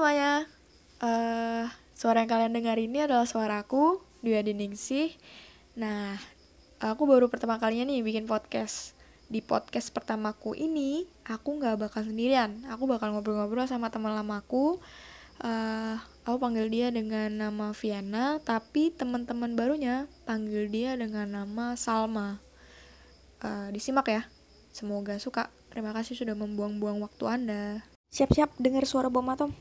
semuanya. Eh, suara yang kalian dengar ini adalah suaraku, Dwi Diningsih. Nah, aku baru pertama kalinya nih bikin podcast. Di podcast pertamaku ini, aku nggak bakal sendirian. Aku bakal ngobrol-ngobrol sama teman lamaku. Eh, aku panggil dia dengan nama Viana, tapi teman-teman barunya panggil dia dengan nama Salma. Eh, disimak ya. Semoga suka. Terima kasih sudah membuang-buang waktu Anda. Siap-siap dengar suara bom atom.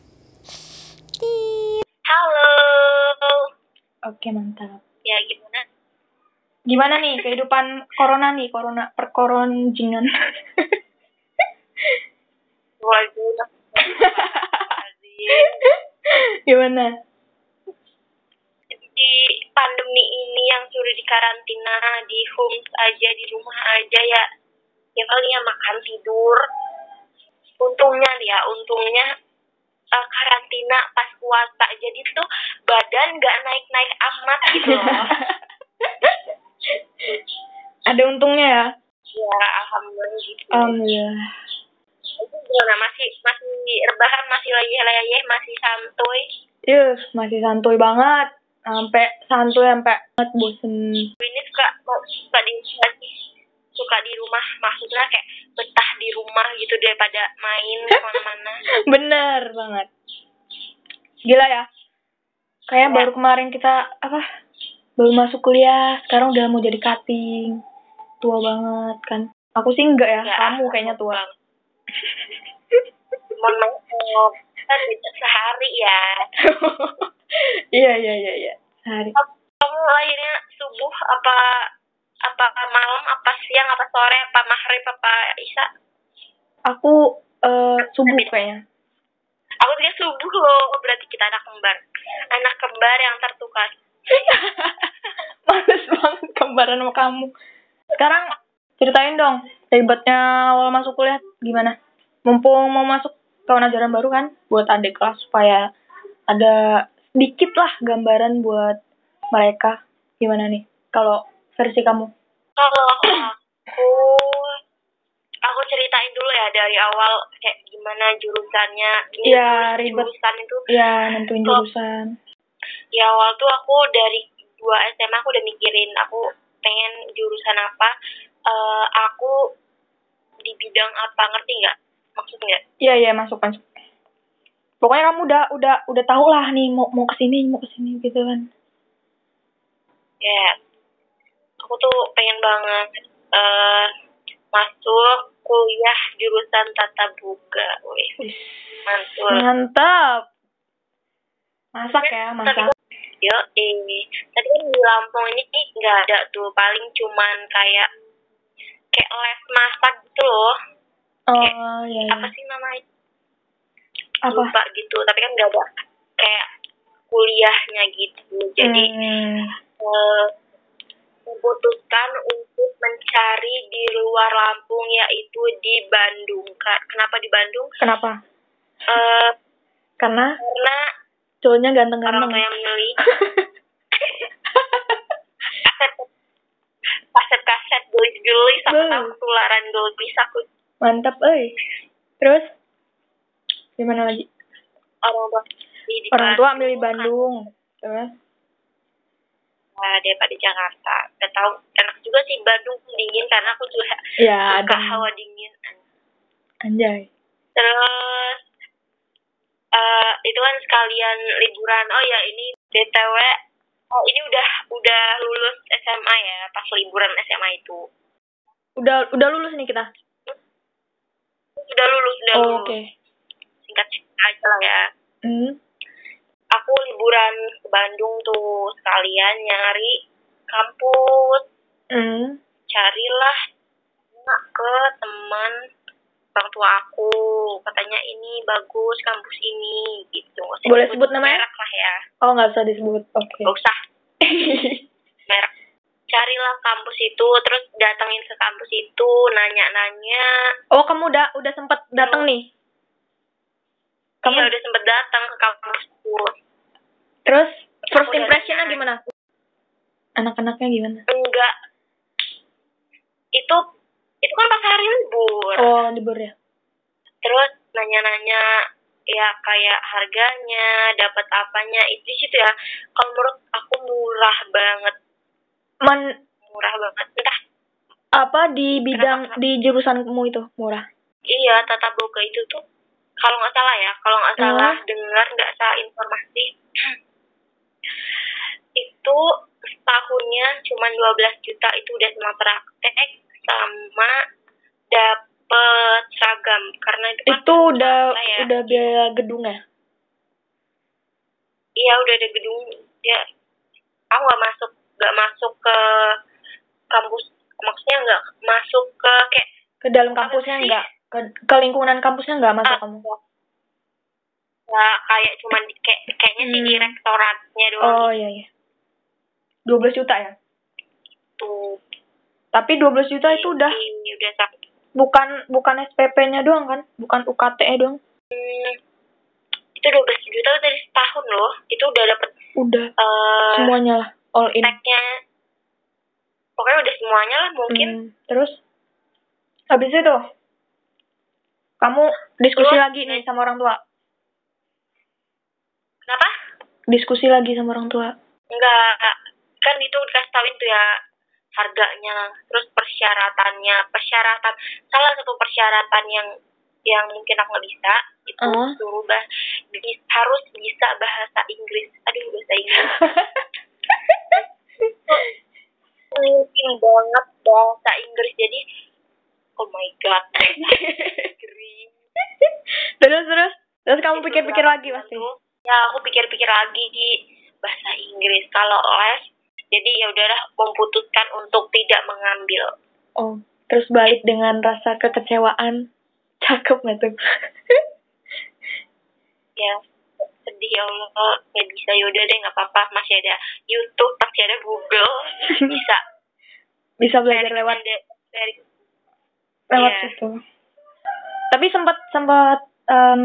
Halo. Oke mantap. Ya gimana? Gimana nih kehidupan corona nih, corona perkoronjingan. Waduh. Gimana? Di pandemi ini yang suruh dikarantina di home aja di rumah aja ya. Ya paling ya makan tidur. Untungnya ya, untungnya eh, karantina pas puasa. Jadi tuh badan nggak naik-naik amat gitu loh. Ada untungnya ya. ya alhamdulillah gitu. Alhamdulillah. Itu gimana masih masih rebahan masih leyeh-leyeh masih santuy. Yes, masih santuy banget. Sampai santuy sampai banget bosen. ini suka suka di suka di rumah maksudnya kayak betah di rumah gitu daripada main ke mana-mana Bener banget. Gila ya. Kayak Ya. baru kemarin kita apa? Baru masuk kuliah, sekarang udah mau jadi cutting. Tua banget kan. Aku sih enggak ya, Ya, kamu kayaknya tua. Mohon maaf kan sehari ya iya iya iya iya. Sehari. kamu lahirnya subuh apa apa malam apa siang apa sore apa maghrib apa isya Aku eh subuh kayaknya. aku juga subuh loh Oh, berarti kita anak kembar anak kembar yang tertukar Males banget kembaran sama kamu. Sekarang ceritain dong, ribetnya awal masuk kuliah gimana? Mumpung mau masuk tahun ajaran baru kan, buat adik kelas supaya ada sedikit lah gambaran buat mereka. Gimana nih? Kalau versi kamu? Kalau aku aku ceritain dulu ya dari awal kayak gimana jurusannya Ini Iya, ribet. jurusan itu Ya, nentuin jurusan. ya awal tuh aku dari dua SMA aku udah mikirin aku pengen jurusan apa Eh aku di bidang apa ngerti nggak maksudnya Iya, iya, masuk masuk. Pokoknya kamu udah udah udah tahu lah nih mau mau ke sini mau ke sini gitu kan. ya aku tuh pengen banget eh masuk kuliah jurusan tata buka wih mantul Mantap. Masak ya, masak. Yo, ini tadi kan di Lampung ini nggak ada tuh, paling cuman kayak kayak les masak gitu loh. Oh, iya. Apa iya. sih namanya? Apa? Lupa gitu, tapi kan nggak ada kayak kuliahnya gitu. Jadi Hmm. eh, memutuskan untuk mencari di luar Lampung yaitu di Bandung. Kenapa di Bandung? Kenapa? Eh, Karena karena cowoknya orang ganteng-ganteng. tua yang milih kaset kaset-kaset Beuh. tahu ketularan gelis aku Mantap, euy. Terus gimana lagi? orang tua Orang tua milih kan. Bandung. Terus Nah, daripada Jakarta udah tahu enak juga sih Bandung dingin karena aku juga ya suka ada hawa dingin anjay. terus eh itu kan sekalian liburan oh ya ini btw oh ini udah udah lulus SMA ya pas liburan SMA itu Udah udah lulus nih kita. udah lulus udah Oh, lulus oke. singkat cerita aja lah ya Hmm. Aku liburan ke Bandung tuh sekalian nyari kampus Hmm. carilah ke teman orang tua aku katanya ini bagus kampus ini gitu usah Boleh sebut namanya? merek lah ya Oh, nggak usah disebut. Oke. nggak usah merek carilah kampus itu terus datengin ke kampus itu nanya-nanya oh, kamu udah udah sempet datang nih. Kamu iya udah sempet datang ke kampus itu terus first impressionnya gimana? Anak-anaknya gimana? enggak itu itu kan pas hari libur Oh, libur ya. terus nanya-nanya ya kayak harganya dapat apanya itu situ ya kalau menurut aku murah banget Man, murah banget entah apa di bidang di jurusanmu itu murah? iya tata boga itu tuh kalau nggak salah ya kalau nggak Hmm. salah dengar nggak salah informasi itu setahunnya cuma 12 juta itu udah sama praktek sama dapet seragam karena itu kan Itu udah ya. udah biaya gedung ya? iya udah ada gedung ya aku nggak masuk nggak masuk ke kampus maksudnya nggak masuk ke kayak Ke dalam kampusnya sih? enggak? Ke, ke lingkungan kampusnya enggak masuk Ah, kamu? Nggak kayak cuman di, kayak kayaknya sih Hmm. direktoratnya doang Oh iya iya. 12 juta ya? gitu Tapi 12 juta itu udah Ini udah sak- bukan bukan SPP-nya doang kan? Bukan UKT-nya doang. hmm, itu 12 juta dari setahun loh itu udah dapet Udah eh semuanya lah all in. tagnya pokoknya udah semuanya lah mungkin Hmm, Terus habis itu kamu diskusi Terus? lagi nih sama orang tua. Kenapa Diskusi lagi sama orang tua. enggak. Kan itu dikasih tauin tuh ya harganya terus persyaratannya. Persyaratan salah satu persyaratan yang yang mungkin aku nggak bisa itu Ah. suruh bah bi- harus bisa bahasa Inggris. Aduh bahasa Inggris. Mungkin banget bahasa Inggris. Jadi oh my god. Terus terus. Terus kamu pikir-pikir lagi pasti. Ya aku pikir-pikir lagi di bahasa Inggris kalau les jadi ya udahlah memutuskan untuk tidak mengambil Oh, terus balik dengan rasa kekecewaan. Cakep nggak tuh? ya sedih ya Allah nggak bisa yaudah deh nggak apa-apa masih ada YouTube masih ada Google bisa Bisa belajar lewat Dari- dari- lewat Iya. situ. Tapi sempat sempat em,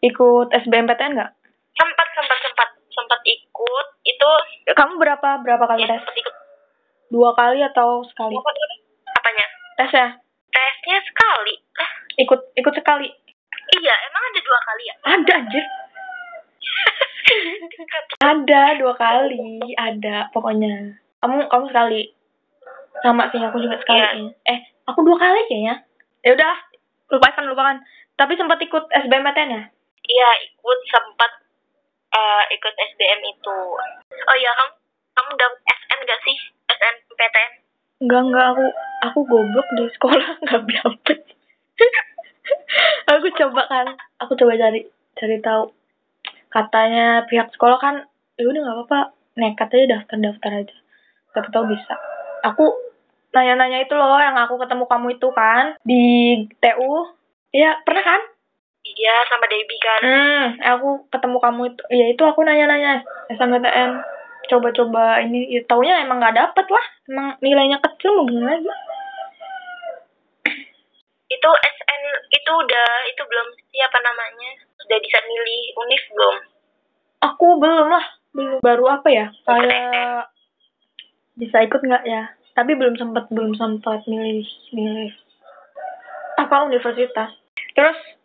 ikut SBMPTN nggak? Sempat sempat sempat sempat ikut itu Kamu berapa berapa kali ya tes? ikut Dua kali atau sekali? apanya Tes ya? tesnya sekali ah Ikut ikut sekali. iya emang ada dua kali ya Ada anjir. Ada dua kali, ada pokoknya. Kamu kamu sekali. Sama sih aku juga sekali. Kayaknya. Eh, aku dua kali kayaknya. Ya udah, lupakan lupakan. Tapi sempat ikut SBMPTN ya? Iya, ikut sempat eh, ikut SBM itu. Oh iya, kamu kamu dapet SN gak sih? SNPTN? Enggak enggak aku aku goblok di sekolah nggak dapet. aku coba kan, aku coba cari cari tahu. Katanya pihak sekolah kan, ya udah nggak apa-apa, nekat aja daftar daftar aja. Siapa tahu bisa. Aku nanya-nanya itu loh yang aku ketemu kamu itu kan di TU. Iya pernah kan? Iya, sama Debbie kan. Hmm, aku ketemu kamu itu. Ya itu aku nanya-nanya SNMPTN. Coba-coba ini, ya taunya emang nggak dapet lah. Emang nilainya kecil mau gimana lagi? Itu SN itu udah itu belum siapa namanya? Sudah bisa milih univ belum? Aku belum lah, belum. Baru apa ya? Kayak bisa ikut nggak ya? Tapi belum sempat, belum sempat milih, milih apa universitas. Terus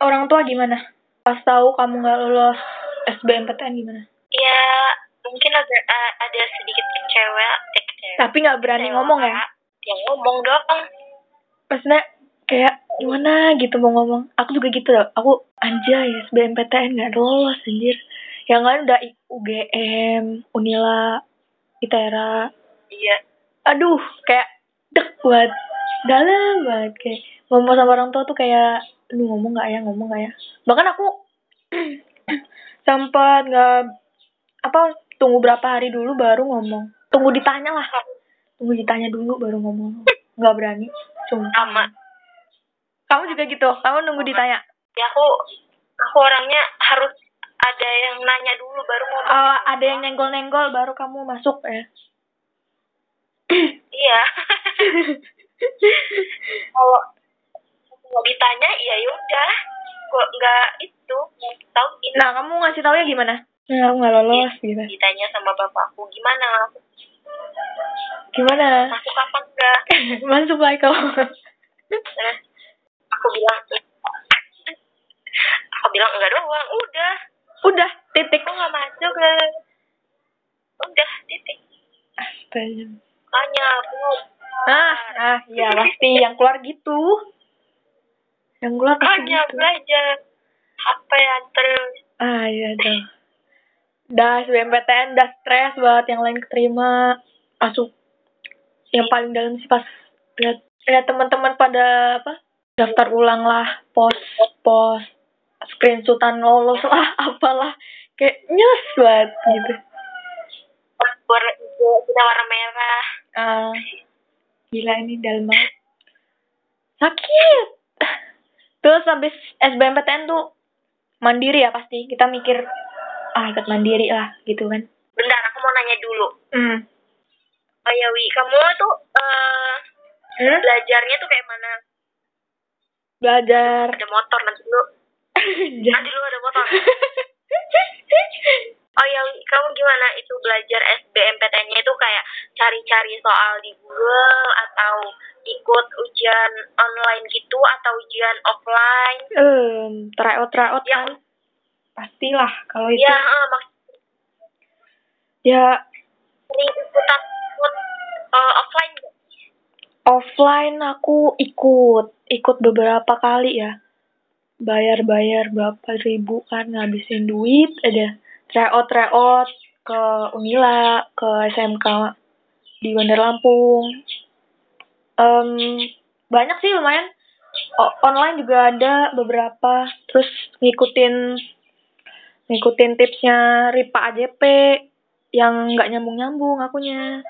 orang tua gimana? Pas tahu kamu nggak lolos SBMPTN gimana? Ya, mungkin ada ada sedikit kecewa, eh, kecewa. Tapi nggak berani Kecewa. ngomong ya? Ya ngomong dong. maksudnya kayak gimana gitu mau ngomong aku juga gitu loh aku anjay SBMPTN nggak lolos anjir yang lain udah UGM Unila ITERA Iya. aduh kayak dek buat dalam banget kayak ngomong sama orang tua tuh kayak lu ngomong nggak ya ngomong nggak ya. Bahkan aku sempat nggak apa tunggu berapa hari dulu baru ngomong. Tunggu ditanya lah. Tunggu ditanya dulu baru ngomong. Nggak berani. Cuma. Sama. kamu juga gitu. Kamu nunggu ditanya. Ya aku aku orangnya harus ada yang nanya dulu baru ngomong. Oh, ada yang nenggol nenggol baru kamu masuk ya. Iya. Kalau nggak ditanya, ya yaudah. Kok nggak itu tahu ini nah kamu ngasih taunya gimana? Nah, aku nggak lolos gitu. ditanya sama bapakku gimana? Gimana? Masuk apa enggak? Masuk lah kau aku bilang aku bilang enggak doang udah. Udah, titik. aku nggak masuk ke udah titik. Astaga. makanya aku. Ah, ah, ya pasti yang keluar gitu. Yang keluar pasti makanya gitu. belajar apa ya terus Ah, iya dong. Dah, SBMPTN dah stres banget yang lain keterima. Masuk yang paling dalam sih pas lihat lihat teman-teman pada apa? Daftar ulang lah, post post screenshotan lolos lah, apalah. Kayak nyes banget gitu. warna hijau kita warna merah Ah, gila ini dalam banget. Sakit. Terus habis SBMPTN tuh mandiri ya pasti. Kita mikir ah ikut mandiri lah gitu kan. bentar aku mau nanya dulu Hmm. oh ya wi kamu tuh eh Hmm? belajarnya tuh kayak mana Belajar. ada motor nanti dulu nanti dulu ada motor oh ya Wi, kamu gimana itu belajar SBMPTN-nya itu kayak cari-cari soal di Google atau ikut ujian online gitu atau ujian offline Em, tryout tryout Ya. kan. Pastilah kalau itu. ya eh, mak Ya sering ikut eh, offline offline aku ikut, ikut beberapa kali ya. Bayar-bayar berapa ribu kan ngabisin duit ada tryout tryout ke Unila, ke SMK di Bandar Lampung. Em, banyak sih lumayan. O- online juga ada beberapa. Terus ngikutin ngikutin tipsnya Ripa AJP yang nggak nyambung-nyambung akunya.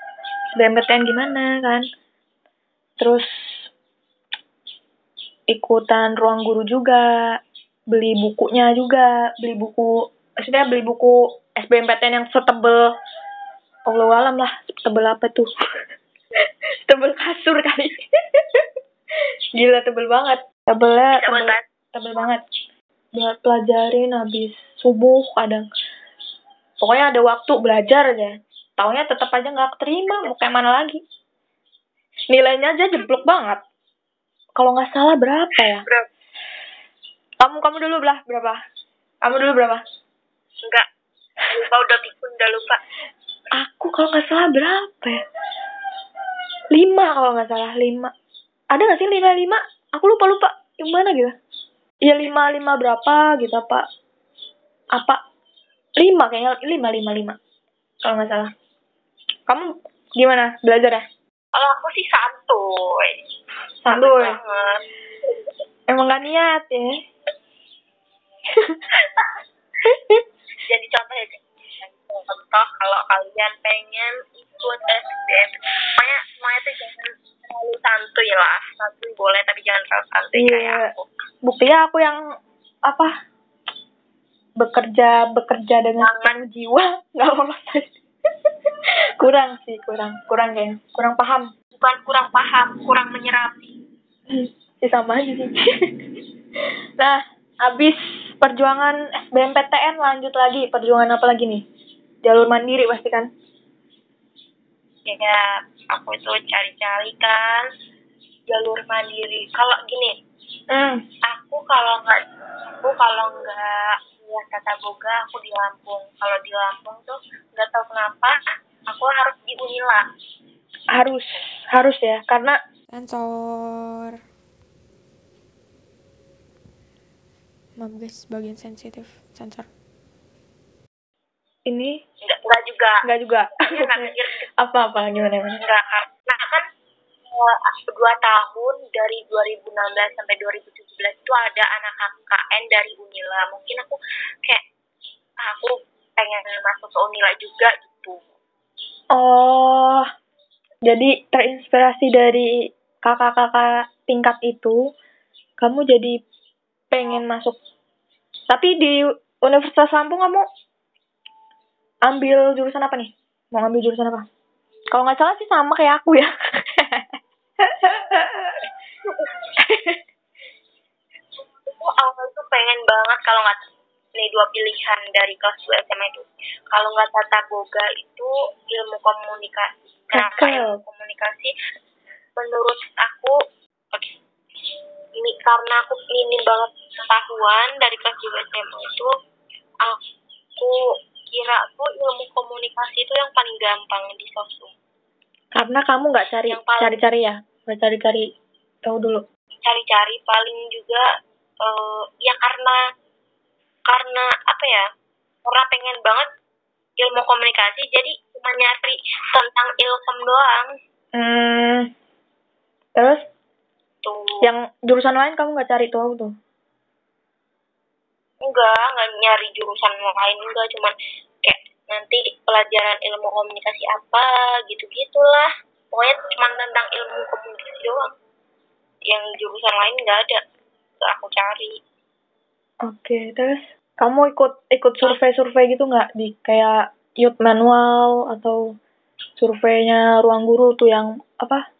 SBMPTN gimana kan. Terus ikutan ruang guru juga, beli bukunya juga, beli buku, maksudnya beli buku SBMPTN yang setebel Allah alam lah, setebel apa tuh? tebel kasur kali. Gila tebel banget. Tebelnya Bisa tebel, tebel banget. Buat pelajarin habis subuh kadang. Pokoknya ada waktu belajar aja. Taunya tetap aja nggak terima, mau kayak mana lagi? Nilainya aja jeblok banget. Kalau nggak salah berapa ya? Berapa? Kamu kamu dulu belah berapa? Kamu dulu berapa? Enggak lupa udah pikun udah lupa Aku kalau nggak salah berapa ya? Lima kalau nggak salah lima. Ada nggak sih lima lima? Aku lupa lupa. Yang mana gitu? Iya lima lima berapa gitu apa? Apa? Lima kayaknya lima lima lima. Kalau nggak salah. Kamu gimana belajar ya? kalau aku sih santuy Santuy. Emang gak niat ya? jadi contoh ya contoh kalau kalian pengen ikut SBM pokoknya semuanya tuh jangan terlalu santuy lah santuy boleh tapi jangan terlalu santuy Iya. kayak aku Buktinya aku yang apa? Bekerja bekerja dengan sepenuh jiwa nggak lolos. kurang sih kurang kurang kayaknya kurang paham. bukan kurang paham kurang menyerapi sih sama aja sih. nah, habis perjuangan SBMPTN lanjut lagi perjuangan apa lagi nih? Jalur mandiri pasti kan? ya aku itu cari-cari kan jalur mandiri kalau gini Hmm. aku kalau nggak aku kalau nggak kuliah tata boga aku di Lampung kalau di Lampung tuh nggak tahu kenapa aku harus di Unila Harus harus ya karena Sensor. Maaf guys, bagian sensitif. Sensor. ini nggak nggak juga enggak juga. Iya, apa apa gimana gimana? nggak karena kan eh, dua tahun dari 2016 sampai 2017 itu ada anak KKN dari Unila mungkin aku kayak ah, aku pengen masuk ke Unila juga gitu Oh, jadi terinspirasi dari kakak-kakak tingkat itu, kamu jadi pengen masuk. Tapi di Universitas Lampung kamu ambil jurusan apa nih? Mau ambil jurusan apa? Kalau nggak salah sih sama kayak aku ya. aku awal tuh pengen banget kalau nggak nih dua pilihan dari kelas 2 SMA itu kalau nggak tata boga itu ilmu komunikasi kenapa ilmu komunikasi menurut aku oke ini karena aku minim banget pengetahuan dari kelas 2 SMA itu aku kira tuh ilmu komunikasi itu yang paling gampang di sosum Karena kamu nggak cari Yang paling- cari-cari ya, nggak cari-cari tahu dulu. cari-cari paling juga eh, ya karena karena apa ya karena pengen banget ilmu komunikasi jadi cuma nyari tentang ilkom doang Hmm. Terus tuh yang jurusan lain kamu nggak cari tahu tuh? enggak nggak nyari jurusan lain enggak cuman kayak nanti pelajaran ilmu komunikasi apa gitu gitulah pokoknya cuma tentang ilmu komunikasi doang. Yang jurusan lain nggak ada nggak aku cari. Oke, terus kamu ikut ikut survei-survei gitu nggak? Di kayak youth manual atau surveinya ruang guru tuh yang apa?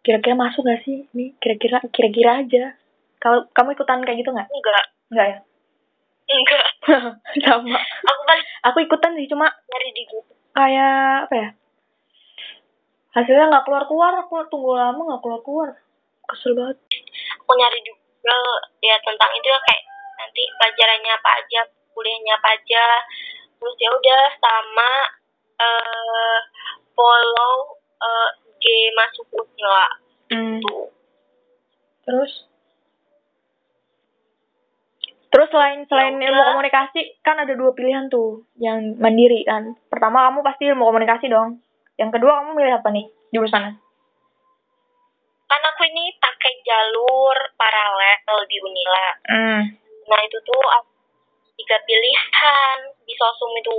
Kira-kira masuk gak sih? Ini kira-kira kira-kira aja. Kalau kamu ikutan kayak gitu nggak? enggak Nggak ya? enggak Sama. aku paling Aku ikutan sih cuma nyari di Google kayak apa ya? Hasilnya nggak keluar-keluar, aku tunggu lama nggak keluar-keluar. Kesel banget. aku nyari di Google ya tentang itu ya kayak nanti pelajarannya apa aja kuliahnya apa aja terus ya udah sama eh follow eh G masuk Unila Hmm. Terus? Terus selain selain Ya ilmu komunikasi kan ada dua pilihan tuh yang mandiri kan. Pertama kamu pasti ilmu komunikasi dong. Yang kedua kamu milih apa nih jurusannya? kan aku ini pakai jalur paralel di Unila Hmm. nah itu tuh tiga pilihan di sosum itu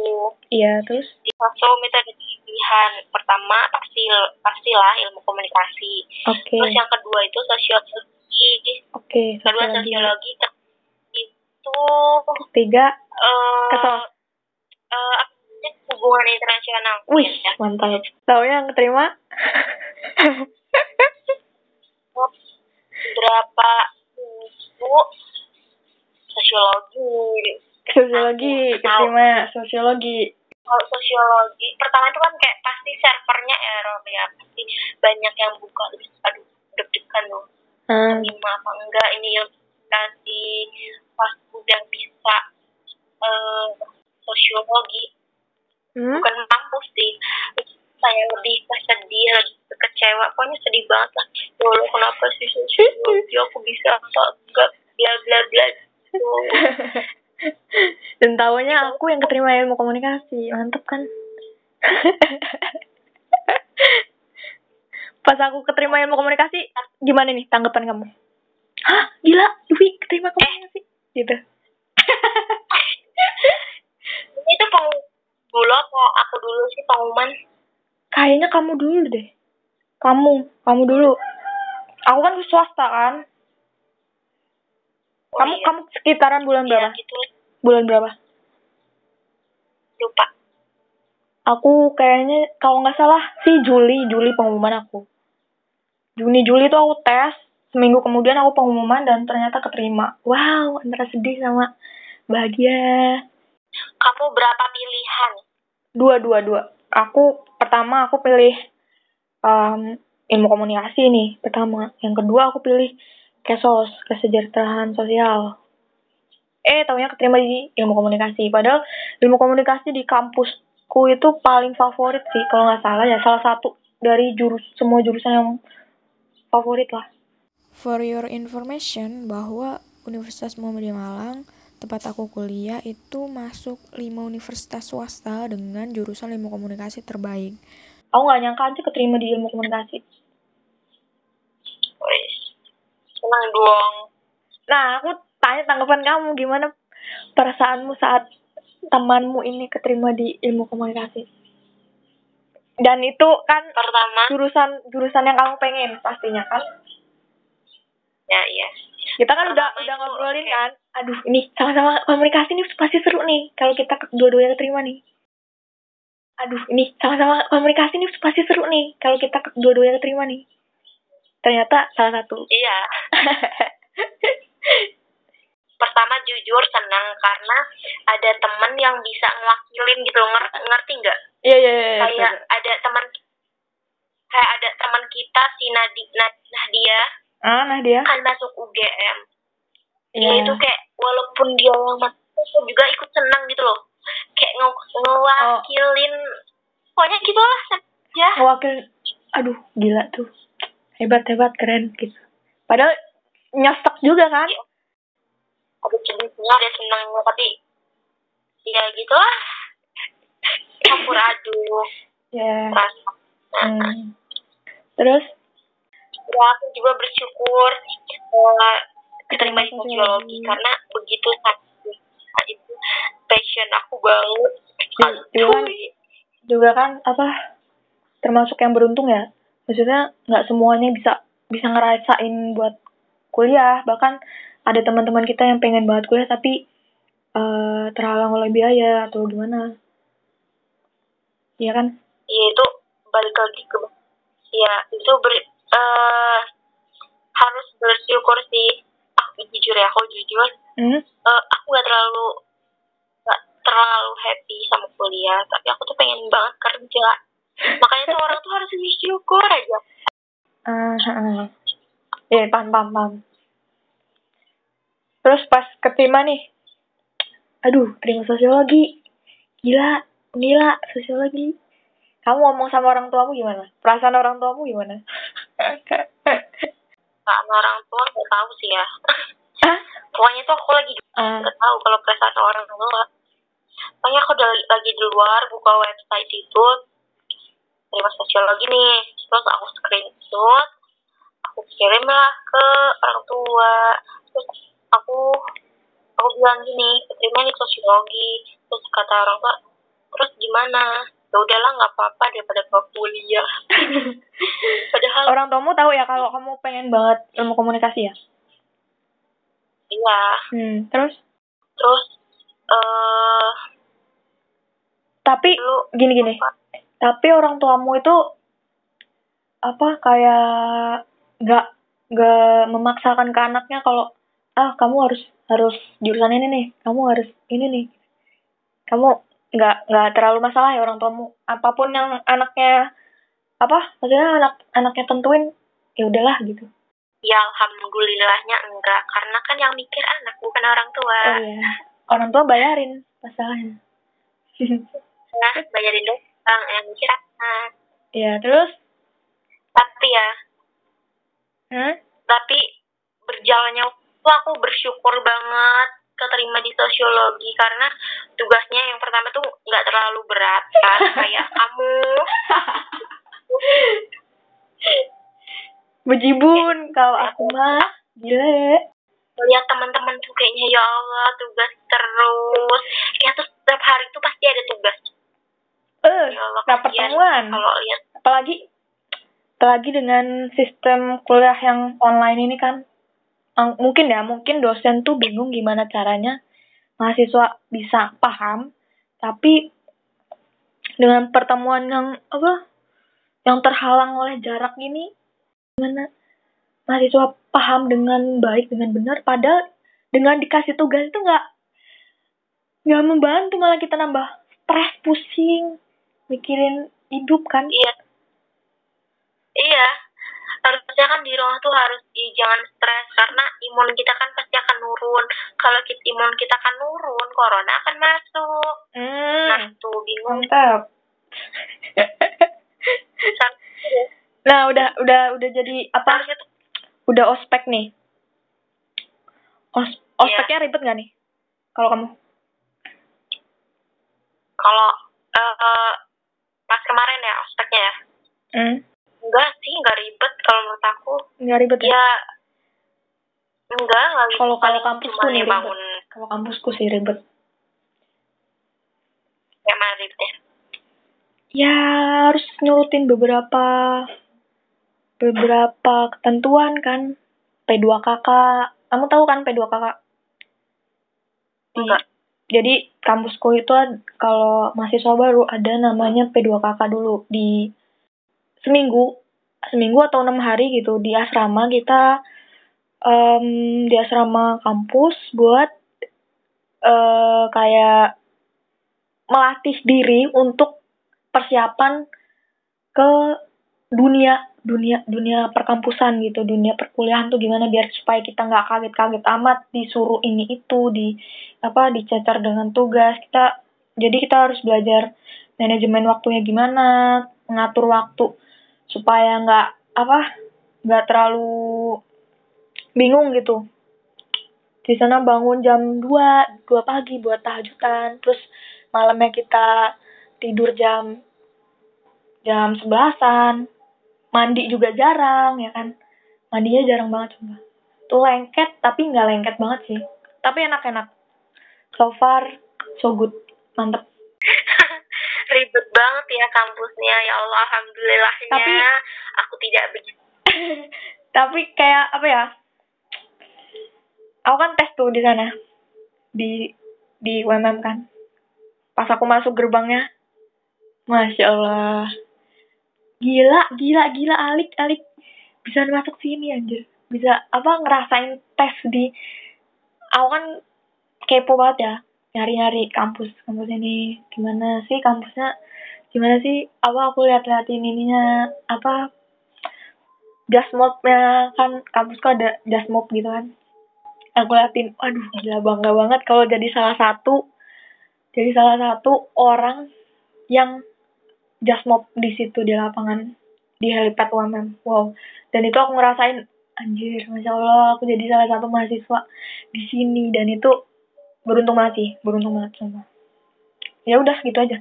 Iya terus? di sosum itu ada pilihan pertama pasti pastilah ilmu komunikasi Oke. terus yang kedua itu sosiologi Oke. kedua sosiologi. itu Tiga. eh Kesos. eh, apa namanya, hubungan internasional Wih Ya, mantap. Tahu yang keterima? berapa minggu sosiologi Sosiologi keterima sosiologi. Kalau sosiologi pertama itu kan kayak pasti servernya error ya pasti banyak yang buka terus aduh deg-degan loh Hmm. terima apa enggak ini yang kasih pas udah bisa eh sosiologi Hmm? bukan kampus sih saya lebih kesedih lebih kecewa pokoknya sedih banget lah ya Allah kenapa sih sosiologi aku bisa apa enggak bla bla bla gitu. Dan taunya aku yang keterima ilmu komunikasi. Mantep kan? Pas aku keterima ilmu komunikasi, gimana nih tanggapan kamu? Hah, gila, Dwi keterima komunikasi. Gitu. ini tuh pengumuman dulu apa aku dulu sih pengumuman Kayaknya kamu dulu deh. Kamu, kamu dulu. Aku kan swasta kan. Oh, Kamu iya. kamu sekitaran bulan Iya, berapa? gitu Bulan berapa? lupa Aku kayaknya kalau nggak salah sih Juli, Juli pengumuman aku. Juni Juli itu aku tes, seminggu kemudian aku pengumuman dan ternyata keterima. Wow, antara sedih sama bahagia. kamu berapa pilihan Dua, dua, dua. Aku pertama aku pilih um, ilmu komunikasi nih pertama. Yang kedua aku pilih kesos, kesejahteraan sosial. Eh, taunya keterima di ilmu komunikasi. Padahal ilmu komunikasi di kampusku itu paling favorit sih, kalau nggak salah ya. Salah satu dari jurus semua jurusan yang favorit lah. For your information, bahwa Universitas Muhammadiyah Malang, tempat aku kuliah, itu masuk 5 universitas swasta dengan jurusan ilmu komunikasi terbaik. Aku nggak nyangka aja keterima di ilmu komunikasi. Senang dong Nah, aku tanya tanggapan kamu gimana perasaanmu saat temanmu ini keterima di ilmu komunikasi? Dan itu kan pertama jurusan jurusan yang kamu pengen pastinya kan? ya iya Kita kan udah Pertama udah ngobrolin oke. kan. Aduh, ini sama-sama komunikasi nih pasti seru nih kalau kita dua-duanya keterima nih. Aduh, ini sama-sama komunikasi nih pasti seru nih kalau kita dua-duanya keterima nih. Ternyata salah satu. iya pertama jujur senang karena ada temen yang bisa ngewakilin gitu Nger- ngerti nggak Iya, iya, iya. iya, kayak ada teman kayak ada teman kita si Nadi Nad- Nadia Ah, nah dia. kan masuk UGM Iya. dia itu kayak walaupun dia yang masuk juga ikut senang gitu loh kayak nge ngewakilin pokoknya gitu lah ya Wakil, aduh gila tuh. Hebat hebat keren gitu. Padahal nyesek juga kan? ada sedihnya ada senangnya tapi ya gitu lah campur aduk Ya. rasa Hmm. Terus? ya aku juga bersyukur eh, keterima di Sosiologi. sosiologi karena begitu sakit itu passion aku banget Ju- juga kan, juga kan apa termasuk yang beruntung ya maksudnya nggak semuanya bisa bisa ngerasain buat kuliah. Bahkan ada teman-teman kita yang pengen banget kuliah tapi eh, terhalang oleh biaya atau gimana. Iya kan? Ya itu balik lagi ke ya itu ber, eh, harus bersyukur sih. Aku jujur ya aku jujur. Hmm? eh, aku nggak terlalu nggak terlalu happy sama kuliah. Tapi aku tuh pengen banget kerja makanya tuh orang tuh harus bersyukur aja Ah, ah. Iya, paham, paham, paham. Terus pas keterima nih, aduh, terima sosiologi. Gila, gila, sosiologi. Kamu ngomong sama orang tuamu gimana? Perasaan orang tuamu gimana? nggak sama orang tua nggak tahu sih ya Hah? pokoknya tuh aku lagi Ah, nggak tahu kalau perasaan orang tua makanya aku udah lagi di luar buka website itu terima sosiologi nih. Terus aku screenshot aku kirim lah ke orang tua. Terus aku aku bilang gini terima nih sosiologi. Terus kata orang tua terus gimana? Ya udahlah nggak apa-apa daripada kau kuliah. Padahal orang tuamu tahu ya kalau kamu pengen banget ilmu komunikasi ya? iya. Hmm, terus? terus eh Tapi lu gini-gini, tapi orang tuamu itu apa kayak nggak nggak memaksakan ke anaknya kalau ah kamu harus harus jurusan ini nih kamu harus ini nih. Kamu nggak nggak terlalu masalah ya orang tuamu. Apa pun yang anaknya apa maksudnya anak anaknya tentuin ya udahlah gitu. Ya alhamdulillahnya enggak. Karena kan yang mikir anak bukan orang tua. oh iya. Orang tua bayarin masalahnya. Nah, bayarin dong yang mikir anak. ya terus? Tapi ya, hmm? tapi berjalannya waktu aku bersyukur banget keterima di sosiologi karena tugasnya yang pertama tuh nggak terlalu berat kan? Kayak kamu. Bejibun kalau aku mah gile lihat teman-teman tuh kayaknya ya Allah tugas terus. Kayak tuh setiap hari tuh pasti ada tugas eh ya Allah nggak kasihan pertemuan. Kalau lihat apalagi apalagi dengan sistem kuliah yang online ini kan. Mungkin ya mungkin dosen tuh bingung gimana caranya mahasiswa bisa paham. Tapi dengan pertemuan yang apa yang terhalang oleh jarak ini gimana mahasiswa paham dengan baik dengan benar padahal dengan dikasih tugas itu nggak nggak membantu malah kita nambah stres pusing mikirin hidup kan Iya. Iya. Harusnya kan di rumah tuh harus i, jangan stres karena imun kita kan pasti akan nurun. Kalau kita, imun kita akan nurun, corona akan masuk. Nah, hmm tuh bingung. mantap nah udah udah udah jadi apa tuh udah ospek nih Os ospeknya ribet gak nih kalau kamu kalau pas kemarin ya ospeknya ya. hmm Enggak sih, enggak ribet kalau menurut aku. nggak ribet ya Ya enggak, enggak. Kalau- kalau kampusku nih ya bangun kalau kampusku sih ribet kayak mana ribetnya. ya harus nyurutin beberapa beberapa ketentuan kan P2KK kamu tahu kan P2KK Di- Enggak. Jadi kampusku itu kalau mahasiswa baru ada namanya P2KK dulu. Di seminggu seminggu atau enam hari gitu di asrama kita em, di asrama kampus buat eh kayak melatih diri untuk persiapan ke dunia dunia dunia perkampusan gitu dunia perkuliahan tuh gimana biar supaya kita nggak kaget-kaget amat disuruh ini itu di apa dicecar dengan tugas. Kita jadi kita harus belajar manajemen waktunya gimana mengatur waktu supaya nggak apa nggak terlalu bingung gitu. Di sana bangun jam 2, 2 pagi buat tahajudan, terus malamnya kita tidur jam jam sebelasan, mandi juga jarang ya kan, mandinya jarang banget coba. Tuh lengket tapi nggak lengket banget sih, tapi enak-enak. So far so good, mantep. Ribet banget ya kampusnya, ya Allah, alhamdulillahnya. Tapi aku tidak begitu. tapi kayak apa ya? Aku kan tes tuh di sana di di UMM kan. Pas aku masuk gerbangnya, masya Allah, gila, gila, gila, alik, alik, bisa masuk sini anjir, bisa apa ngerasain tes di, aku kan kepo banget ya, nyari-nyari kampus, kampus ini gimana sih kampusnya, gimana sih, apa aku lihat-liatin ininya, apa jasmobnya kan kampusku ada jasmob gitu kan. Aku liatin waduh gila bangga banget kalau jadi salah satu jadi salah satu orang yang jasmob di situ di lapangan di helipad UMM wow. Dan itu aku ngerasain anjir masya allah aku jadi salah satu mahasiswa di sini. Dan itu beruntung banget sih beruntung banget semua ya udah gitu aja.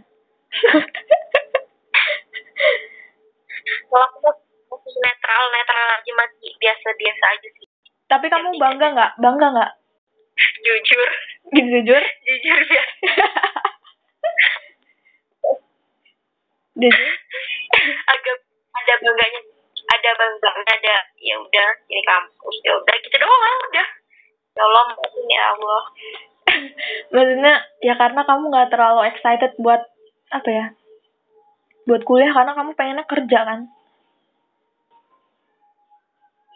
Kalau aku masih netral, netral aja masih biasa-biasa aja sih. tapi kamu bangga nggak? Bangga nggak? Jujur, jujur? Jujur biasa. jujur Agak ada bangganya, ada bangganya, ada ya udah ini kampus ya udah gitu doang udah. Ya Allah, maafin ya Allah. maksudnya ya karena kamu nggak terlalu excited buat apa ya buat kuliah karena kamu pengennya kerja kan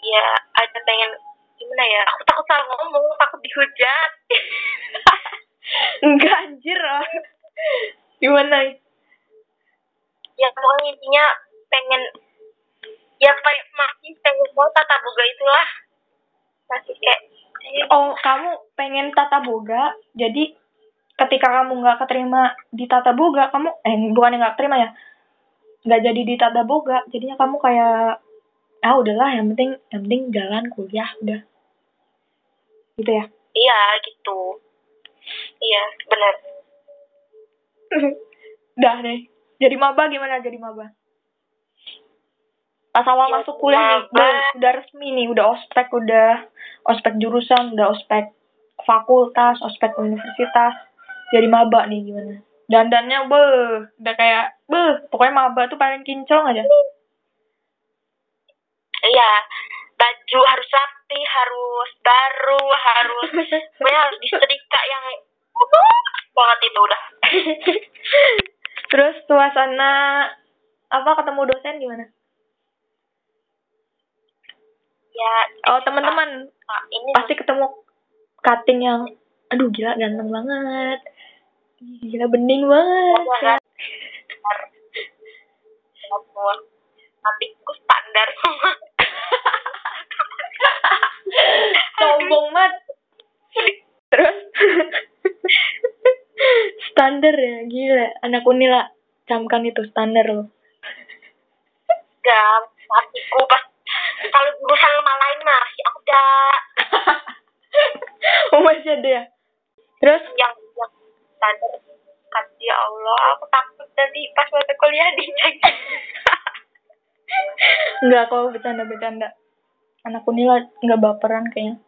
Ya ada pengen gimana ya? Aku takut salah ngomong, takut dihujat. enggak anjir ah. gimana ya pokoknya intinya pengen ya kayak masih pengen banget tata boga itulah. Masih kayak oh kamu pengen tata boga jadi ketika kamu nggak keterima di tata boga kamu eh bukan nggak keterima ya nggak jadi di tata boga jadinya kamu kayak ah udahlah yang penting yang penting jalan kuliah udah. Gitu ya? Iya gitu. Iya benar. Udah deh jadi maba gimana? Jadi maba? Pas awal Ya, masuk kuliah nih maba. udah, udah resmi nih udah ospek udah ospek jurusan udah ospek fakultas ospek universitas. Jadi maba nih gimana? Dandannya beh udah kayak beh pokoknya maba tuh paling kinclong aja. Iya baju harus rapi harus baru harus pokoknya harus disetrika yang banget itu udah terus suasana apa ketemu dosen gimana? Ya oh teman-teman. Ini pasti ketemu cutting yang aduh gila ganteng banget. Gila bening banget. Semua tapi standar. Semua sombong banget. Terus standar ya gila. Anak unila camkan itu standar loh. Enggak hatiku pas kalau jurusan lemah lain ya udah oh masih ada ya? Terus? Yang yang standar kan ya Allah aku takut nanti pas mata kuliah dicek nggak kalau bercanda bercanda anak unila nggak baperan kayaknya.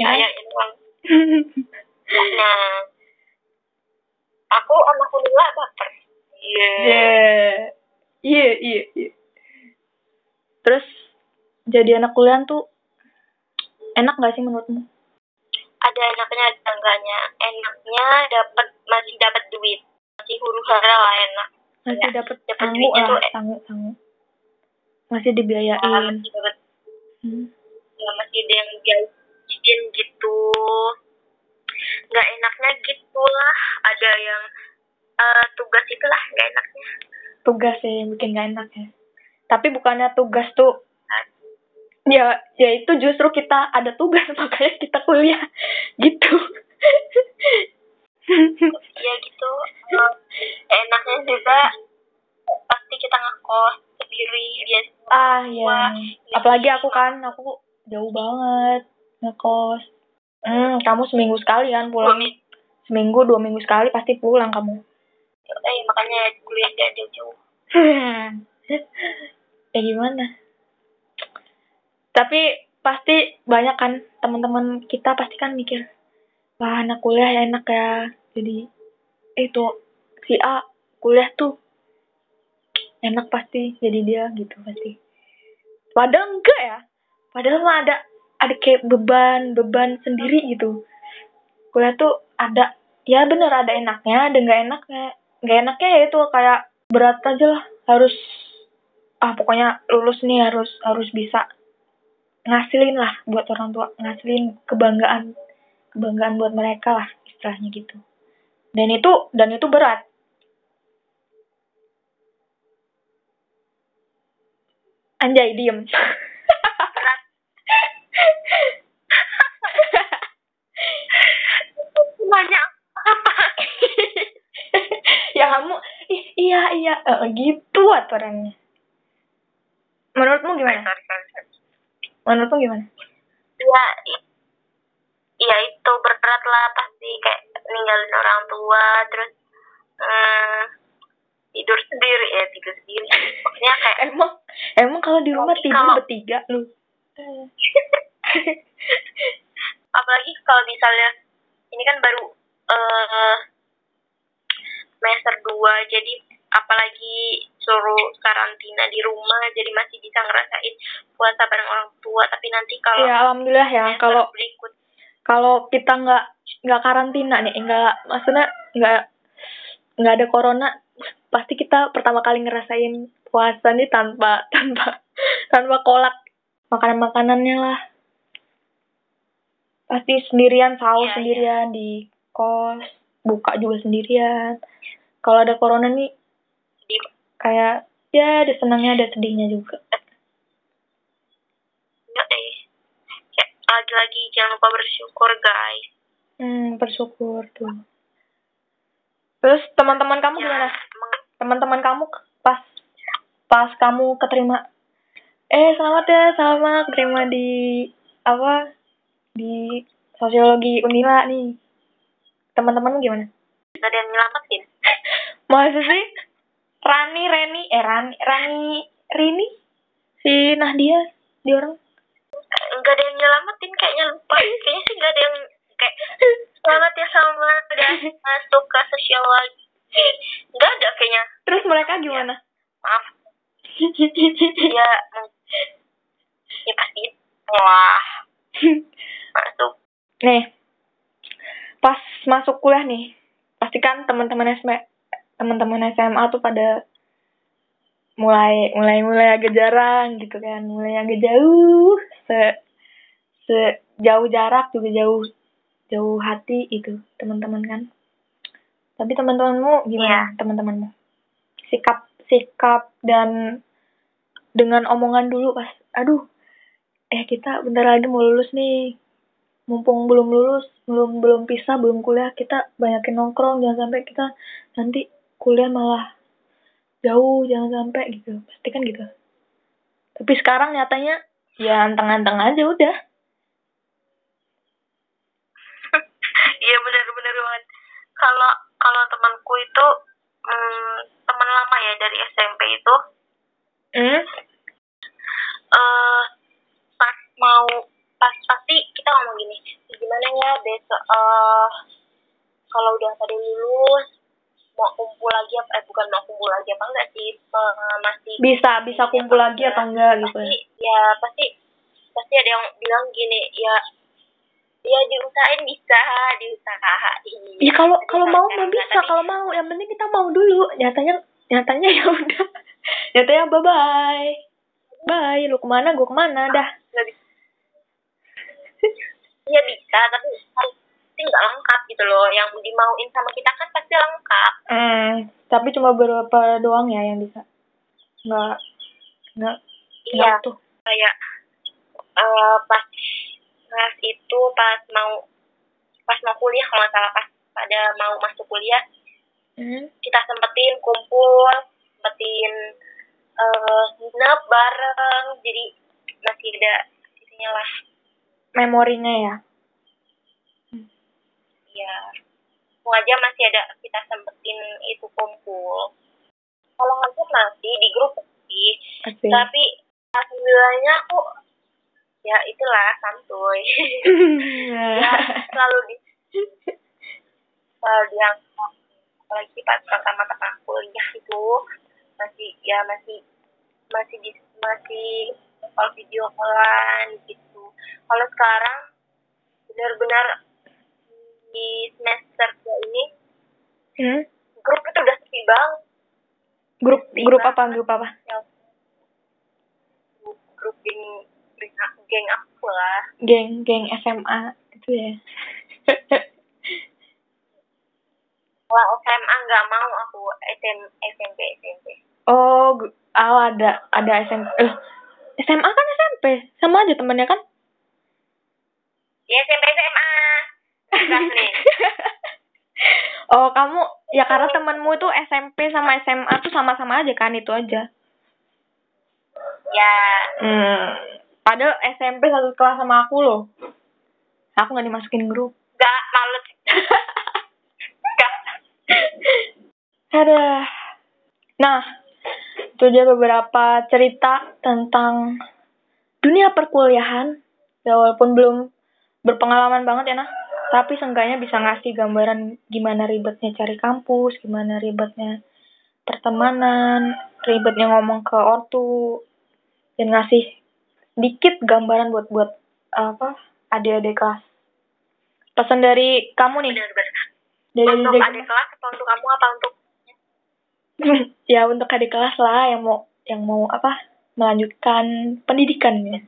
Ya. Itu bang nah aku anak unila baper iya Yeah. Iya, iya, iya. Terus jadi anak kuliah tuh enak gak sih menurutmu? ada enaknya ada enggaknya enaknya dapat masih dapat duit masih huru hara lah enak Masih Ya, dapet dapet sangu duitnya lah, tuh, sangu, sangu. Masih dibiayain. masih dapat Hmm. ya masih ada yang gajiin gitu nggak enaknya gitulah. Ada yang eh, tugas itulah nggak enaknya. Tugas ya yang bikin gak enak ya. Tapi bukannya tugas tuh ya ya itu justru kita ada tugas makanya kita kuliah. Gitu. Ya gitu. Eh, enaknya juga pasti kita ngekos sendiri biasa ah ya apalagi aku kan aku jauh banget ngekos hmm kamu seminggu sekali kan dua pulang minggu. Seminggu dua minggu sekali pasti pulang kamu. Eh makanya kuliah dia jauh-jauh ya gimana? Tapi pasti banyak kan teman-teman kita pasti kan mikir wah anak kuliah ya enak ya. Jadi eh, itu si A kuliah tuh enak pasti jadi dia gitu pasti. Padahal enggak ya. Padahal mah ada ada kayak beban beban sendiri gitu. Kuliah tuh ada ya bener ada enaknya ada nggak enaknya. Nggak enaknya ya itu kayak berat aja lah. Harus ah pokoknya lulus nih harus harus bisa ngasilin lah buat orang tua ngasilin kebanggaan kebanggaan buat mereka lah istilahnya gitu. Dan itu dan itu berat. Anjay diem banyak apa? Ya kamu ih, iya iya Eh, gitu aturannya. Menurutmu gimana? Sorry sorry sorry. Menurutmu gimana? Ya ya itu berat lah pasti kayak ninggalin orang tua terus hmm, tidur sendiri ya tidur sendiri. Maksudnya kayak emang emang kalau di rumah tidur kalau- bertiga lu apalagi kalau misalnya ini kan baru eh semester 2 jadi apalagi suruh karantina di rumah jadi masih bisa ngerasain puasa bareng orang tua. Tapi nanti kalau ya alhamdulillah ya. kalau berikut kalau kita nggak nggak karantina nih nggak maksudnya nggak nggak ada corona pasti kita pertama kali ngerasain puasa nih tanpa tanpa tanpa kolak makanan makanannya lah. Pasti sendirian sahur Iya, iya. sendirian di kos buka juga sendirian. Kalau ada corona nih kayak ya ada senangnya ada sedihnya juga. Kayak lagi-lagi jangan lupa bersyukur guys. Hmm bersyukur tuh. Terus teman-teman kamu ya gimana? teman-teman kamu pas pas kamu keterima eh selamat ya selamat keterima di apa di sosiologi Unila nih. Teman-temanmu gimana? Gak ada yang nyelamatin? Masa sih Rani Reni eh Rani Rani Rini? Si Nahdia di orang? Nggak ada yang nyelamatin kayaknya lupa. Kayaknya sih nggak ada yang kayak selamat ya selamat. Udah masuk ke sosiologi. Nggak ada kayaknya. Terus mereka gimana? Maaf. Ya ya pasti. Wah. Masuk. Nih. Pas masuk kuliah nih pasti kan teman-teman SMA teman-teman SMA tuh pada mulai mulai mulai agak jarang gitu kan. Mulai agak jauh. Se sejauh jarak juga jauh jauh hati itu teman-teman kan. Tapi teman-temanmu gimana? Teman-temanmu? Sikap sikap dan dengan omongan dulu pas aduh eh kita bentar lagi mau lulus nih. Mumpung belum lulus belum belum pisah belum kuliah kita banyakin nongkrong jangan sampai kita nanti kuliah malah jauh jangan sampai gitu. Pasti kan gitu. Tapi sekarang nyatanya ya anteng-anteng aja udah. Iya benar-benar banget. Kalau kalau temanku itu hmm, teman lama ya dari SMP itu hmm? eh pas mau pas pasti kita ngomong gini gimana ya besok eh kalau udah pada lulus mau kumpul lagi apa eh bukan mau kumpul lagi apa enggak sih eh, masih bisa bisa kumpul lagi atau enggak gitu ya? Pasti ya pasti pasti ada yang bilang gini ya ya diusahain bisa diusahain. Ya kalau kalau mau mah enggak, bisa kalau mau yang penting kita mau dulu. Nyatanya nyatanya ya udah. Nyatanya bye bye. Bye. Lu ke mana? Gua ke mana? Dah. Nggak bisa. Ya bisa tapi pasti nggak lengkap gitu loh. Yang dimauin sama kita kan pasti lengkap. Hmm, tapi cuma beberapa doang ya yang bisa. Nggak, nggak, iya. tuh. kayak eh, pas pas itu pas mau pas mau kuliah kalau salah pas pada mau masuk kuliah Hmm. kita sempetin kumpul sempetin nginep bareng jadi masih ada itunya lah. Memorinya ya. ya mau aja masih ada kita sempetin itu kumpul. Kalau ngajar masih di grup sih. Tapi alhamdulillahnya aku ya itulah santuy. Ya selalu di selalu diangkat apalagi pas pertama-tama kuliah itu masih ya masih masih di masih call video callan gitu kalau sekarang benar-benar di semester dua ini Hmm? grup itu udah sepi banget Grup grup apa? Grup apa? ya grup grup geng geng aku lah Geng geng SMA itu ya. Wah, SMA nggak mau aku SM, SMP SMP oh, oh ada ada SMP. Eh, SMA kan SMP, sama aja temennya kan? ya SMP SMA oh, kamu ya karena temenmu itu SMP sama SMA tuh sama-sama aja kan itu aja. ya Hmm. Padahal SMP satu kelas sama aku loh. Aku nggak dimasukin grup. males nggak Ada. Nah, itu dia beberapa cerita tentang dunia perkuliahan. Ya walaupun belum berpengalaman banget ya nah. Tapi seenggaknya bisa ngasih gambaran gimana ribetnya cari kampus, gimana ribetnya pertemanan, ribetnya ngomong ke ortu, dan ngasih sedikit gambaran buat buat apa adik-adik kelas. Pesan dari kamu nih, benar-benar dari untuk dari- adik kelas atau untuk kamu apa untuk ya untuk adik kelas lah yang mau yang mau apa melanjutkan pendidikannya.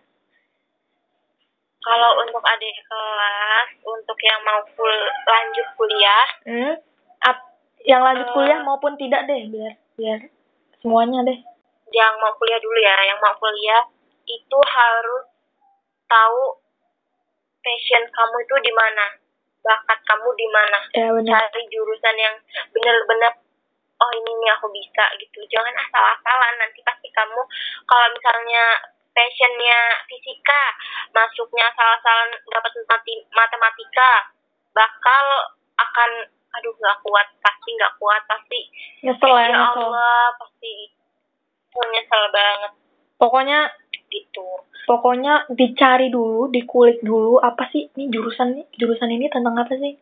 kalau untuk adik kelas untuk yang mau kul lanjut kuliah Hmm? Ap- yang lanjut Eh. kuliah maupun tidak deh biar biar semuanya deh. yang mau kuliah dulu ya yang mau kuliah itu harus tahu passion kamu itu di mana bakat kamu di mana? Ya cari jurusan yang benar-benar oh ini nih aku bisa gitu. Jangan asal-asalan. Nanti pasti kamu kalau misalnya passionnya fisika masuknya asal-asalan dapat mati- matematika bakal akan aduh nggak kuat pasti nggak kuat pasti Nyesel ya, ya nyesel. Allah pasti oh, nyesel banget. Pokoknya gitu pokoknya dicari dulu, dikulik dulu apa sih ini jurusan nih jurusan ini tentang apa sih?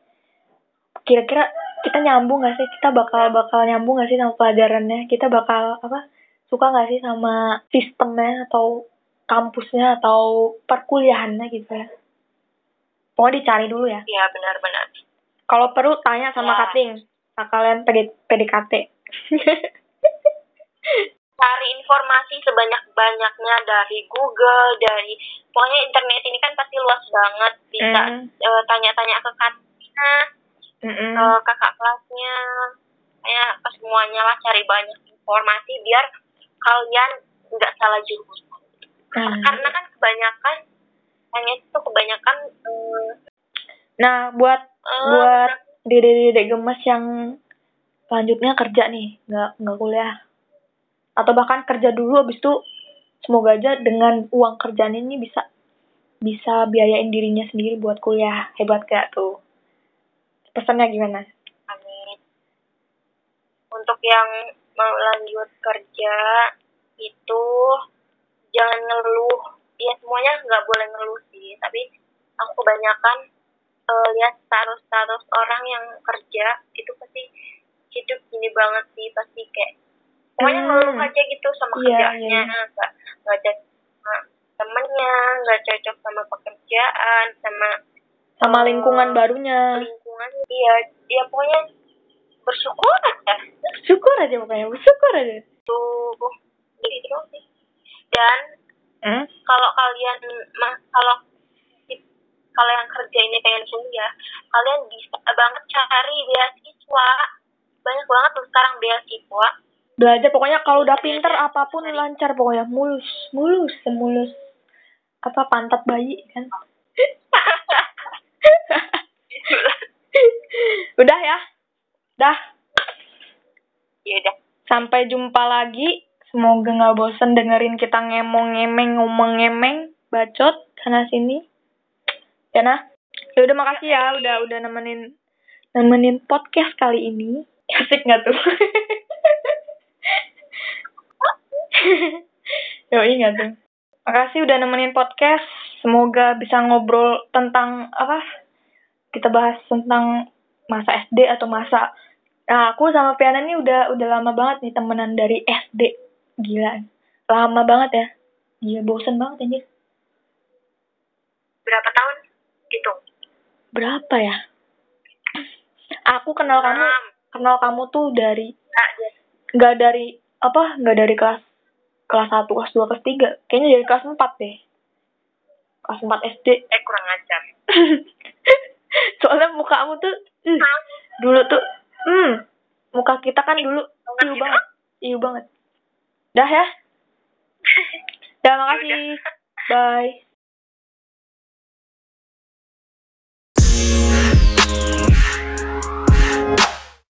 Kira-kira kita nyambung gak sih? Kita bakal bakal nyambung gak sih sama pelajarannya? Kita bakal apa? Suka gak sih sama sistemnya atau kampusnya atau perkuliahannya gitu ya? Pokoknya dicari dulu ya. ya benar-benar Kalau perlu tanya sama Ya. kating. Nah, kalian PD, PDKT. cari informasi sebanyak-banyaknya dari Google dari pokoknya internet ini kan pasti luas banget. Bisa Hmm. eh, tanya-tanya ke kakaknya Mm-mm. ke kakak kelasnya. Kayak ke semuanya lah cari banyak informasi biar kalian nggak salah jurusan. Nah, karena kan kebanyakan hanya itu kebanyakan eh, nah, buat eh, buat dede-dede gemes yang selanjutnya kerja nih, nggak nggak kuliah, atau bahkan kerja dulu abis itu semoga aja dengan uang kerjaan ini bisa bisa biayain dirinya sendiri buat kuliah hebat gak tuh pesannya gimana Amin. Untuk yang mau lanjut kerja itu jangan ngeluh. Ya semuanya nggak boleh ngeluh sih. Tapi aku kebanyakan eh, lihat status-status orang yang kerja itu pasti hidup gini banget sih pasti kayak pokoknya Hmm. ngeluh aja gitu sama Iya, kerjaannya. Iya. nggak nggak cocok sama temennya nggak cocok sama pekerjaan sama sama Eh, lingkungan barunya. lingkungan. Iya dia pokoknya bersyukur aja. Syukur aja pokoknya bersyukur aja. Tuh gitu sih. Dan hmm? kalau kalian mah kalau kalau yang kerja ini pengen kuliah kalian bisa banget cari beasiswa. Banyak banget tuh sekarang beasiswa belajar pokoknya kalau udah pinter apa pun lancar pokoknya mulus mulus semulus. Apa pantat bayi kan? Udah ya? Dah? Ya udah sampai jumpa lagi. Semoga nggak bosen dengerin kita ngemong ngemeng ngomong ngemeng bacot sana sini. Ya nah. Ya udah makasih ya udah udah nemenin nemenin podcast kali ini. Asik nggak tuh Yo ingat tuh. Makasih udah nemenin podcast. Semoga bisa ngobrol tentang apa? Kita bahas tentang masa SD atau masa Nah, aku sama Piana ini udah udah lama banget nih temenan dari SD. Gila. Lama banget ya. Iya, bosen banget anjir. berapa tahun gitu Berapa ya? Aku kenal kamu, kenal kamu tuh dari Nah, jadi nggak dari apa? Nggak dari kelas kelas 1, kelas 2, kelas 3. Kayaknya dari kelas 4 deh. Kelas 4 SD. eh kurang ajar Soalnya muka kamu tuh ih, dulu tuh hmm, muka kita kan dulu iu banget. Iu banget. Dah ya. Dah makasih. Bye.